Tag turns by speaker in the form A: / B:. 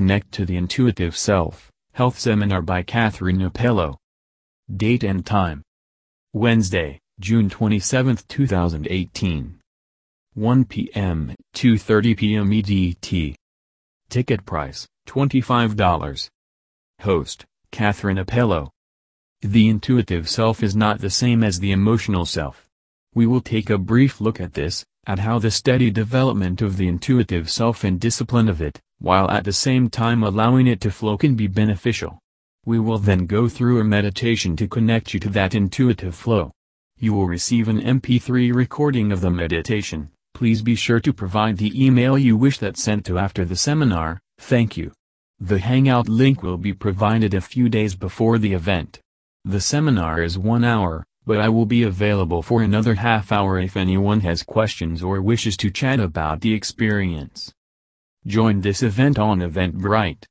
A: Connect to the Intuitive Self, Health Seminar by Katherine Appello. Date and time. Wednesday, June 27, 2018. 1 p.m. 2.30 p.m. EDT. Ticket price, $25. Host, Katherine Appello. The intuitive self is not the same as the emotional self. We will take a brief look at this, at how the steady development of the intuitive self and discipline of it, while at the same time allowing it to flow can be beneficial. We will then go through a meditation to connect you to that intuitive flow. You will receive an MP3 recording of the meditation. Please be sure to provide the email you wish that sent to after the seminar, thank you. The Hangout link will be provided a few days before the event. The seminar is one hour, but I will be available for another half hour if anyone has questions or wishes to chat about the experience. Join this event on Eventbrite.